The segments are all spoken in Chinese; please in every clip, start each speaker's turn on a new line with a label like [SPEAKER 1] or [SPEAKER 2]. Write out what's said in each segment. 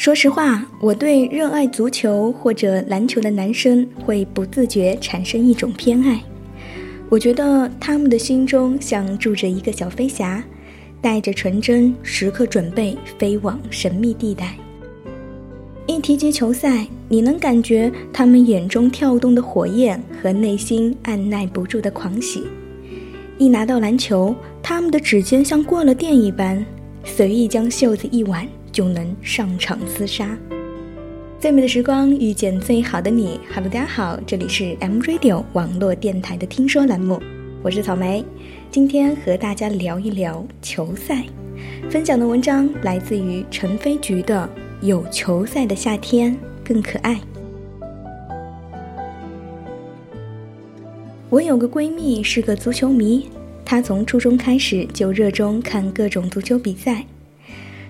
[SPEAKER 1] 说实话，我对热爱足球或者篮球的男生会不自觉产生一种偏爱。我觉得他们的心中像住着一个小飞侠，带着纯真，时刻准备飞往神秘地带。一提及球赛，你能感觉他们眼中跳动的火焰和内心按耐不住的狂喜。一拿到篮球，他们的指尖像过了电一般，随意将袖子一挽。就能上场厮杀。最美的时光遇见最好的你。Hello，大家好，这里是 M Radio 网络电台的听说栏目，我是草莓。今天和大家聊一聊球赛。分享的文章来自于陈飞菊的《有球赛的夏天更可爱》。我有个闺蜜是个足球迷，她从初中开始就热衷看各种足球比赛。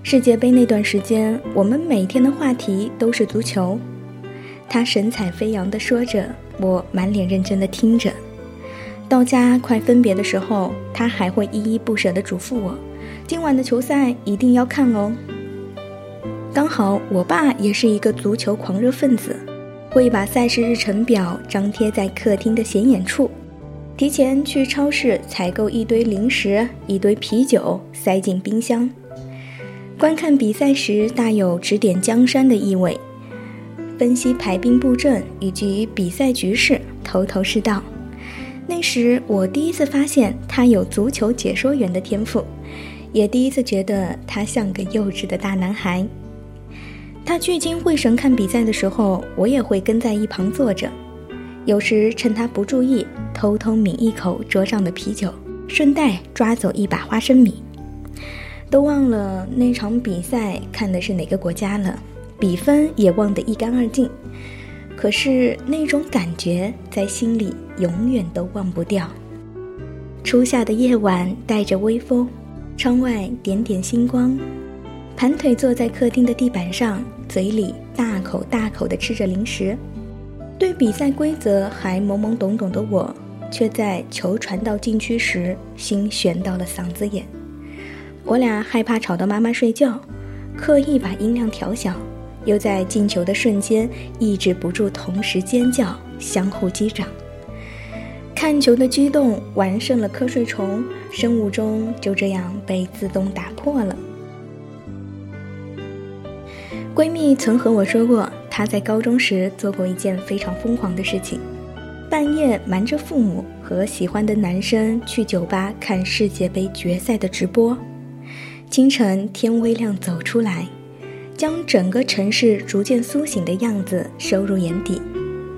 [SPEAKER 1] 世界杯那段时间，我们每天的话题都是足球。他神采飞扬地说着，我满脸认真地听着。到家快分别的时候，他还会依依不舍地嘱咐我：“今晚的球赛一定要看哦。”刚好我爸也是一个足球狂热分子，会把赛事日程表张贴在客厅的显眼处，提前去超市采购一堆零食、一堆啤酒，塞进冰箱。观看比赛时，大有指点江山的意味，分析排兵布阵以及比赛局势，头头是道。那时我第一次发现他有足球解说员的天赋，也第一次觉得他像个幼稚的大男孩。他聚精会神看比赛的时候，我也会跟在一旁坐着，有时趁他不注意，偷偷抿一口桌上的啤酒，顺带抓走一把花生米。都忘了那场比赛看的是哪个国家了，比分也忘得一干二净。可是那种感觉在心里永远都忘不掉。初夏的夜晚带着微风，窗外点点星光，盘腿坐在客厅的地板上，嘴里大口大口地吃着零食。对比赛规则还懵懵懂懂的我，却在球传到禁区时，心悬到了嗓子眼。我俩害怕吵到妈妈睡觉，刻意把音量调小，又在进球的瞬间抑制不住同时尖叫，相互击掌。看球的激动完胜了瞌睡虫，生物钟就这样被自动打破了。闺蜜曾和我说过，她在高中时做过一件非常疯狂的事情：半夜瞒着父母和喜欢的男生去酒吧看世界杯决赛的直播。清晨天微亮，走出来，将整个城市逐渐苏醒的样子收入眼底。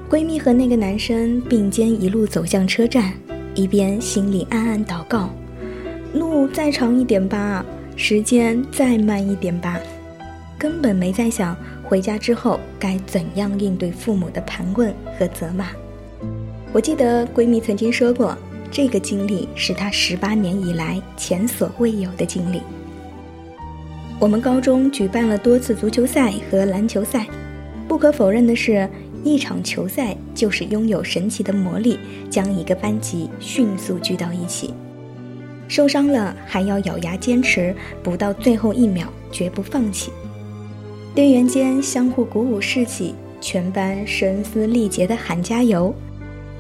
[SPEAKER 1] 闺蜜和那个男生并肩一路走向车站，一边心里暗暗祷告：路再长一点吧，时间再慢一点吧。根本没在想回家之后该怎样应对父母的盘问和责骂。我记得闺蜜曾经说过，这个经历是她十八年以来前所未有的经历。我们高中举办了多次足球赛和篮球赛，不可否认的是，一场球赛就是拥有神奇的魔力，将一个班级迅速聚到一起。受伤了还要咬牙坚持，不到最后一秒绝不放弃。队员间相互鼓舞士气，全班声嘶力竭地喊加油，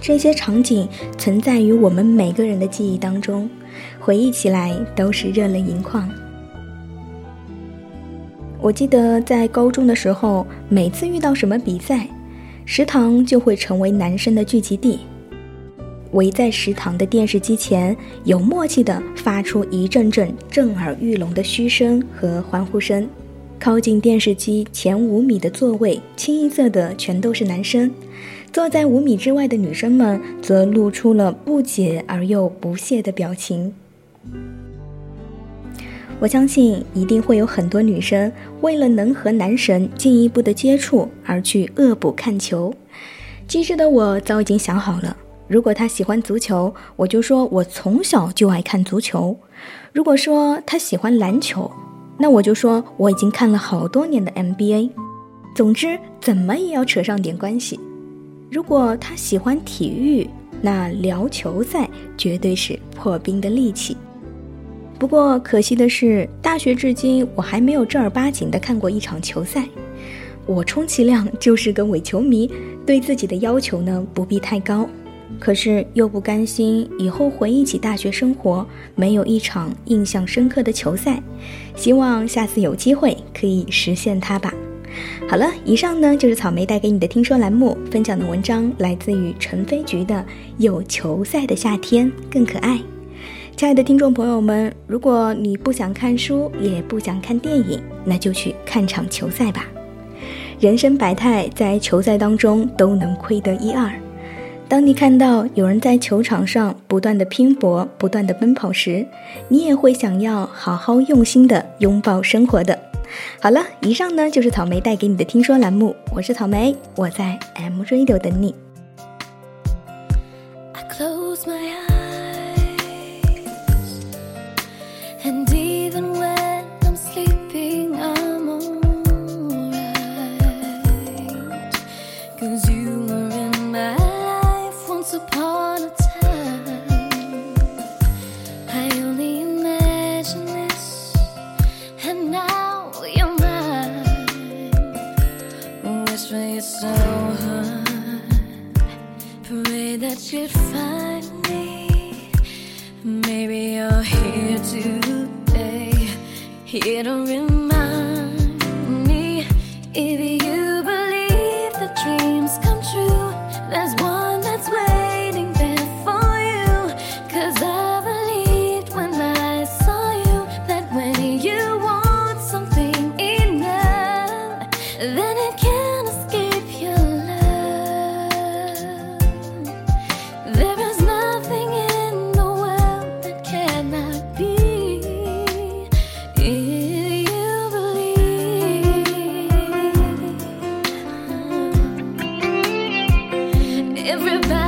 [SPEAKER 1] 这些场景存在于我们每个人的记忆当中，回忆起来都是热泪盈眶。我记得在高中的时候，每次遇到什么比赛，食堂就会成为男生的聚集地。围在食堂的电视机前，有默契地发出一阵阵震耳欲聋的嘘声和欢呼声。靠近电视机前五米的座位，清一色的全都是男生；坐在五米之外的女生们，则露出了不解而又不屑的表情。我相信一定会有很多女生为了能和男神进一步的接触而去恶补看球。机智的我早已经想好了，如果他喜欢足球，我就说我从小就爱看足球；如果说他喜欢篮球，那我就说我已经看了好多年的 NBA。总之，怎么也要扯上点关系。如果他喜欢体育，那聊球赛绝对是破冰的利器。不过可惜的是，大学至今我还没有正儿八经的看过一场球赛。我充其量就是个伪球迷，对自己的要求呢不必太高。可是又不甘心以后回忆起大学生活没有一场印象深刻的球赛，希望下次有机会可以实现它吧。好了，以上呢就是草莓带给你的听说栏目分享的文章，来自于陈飞菊的《有球赛的夏天更可爱》。亲爱的听众朋友们，如果你不想看书，也不想看电影，那就去看场球赛吧。人生百态，在球赛当中都能窥得一二。当你看到有人在球场上不断的拼搏、不断的奔跑时，你也会想要好好用心的拥抱生活的。好了，以上呢就是草莓带给你的听说栏目，我是草莓，我在 M Radio 等你。You'd find me. Maybe you're here today, here to remember. Everybody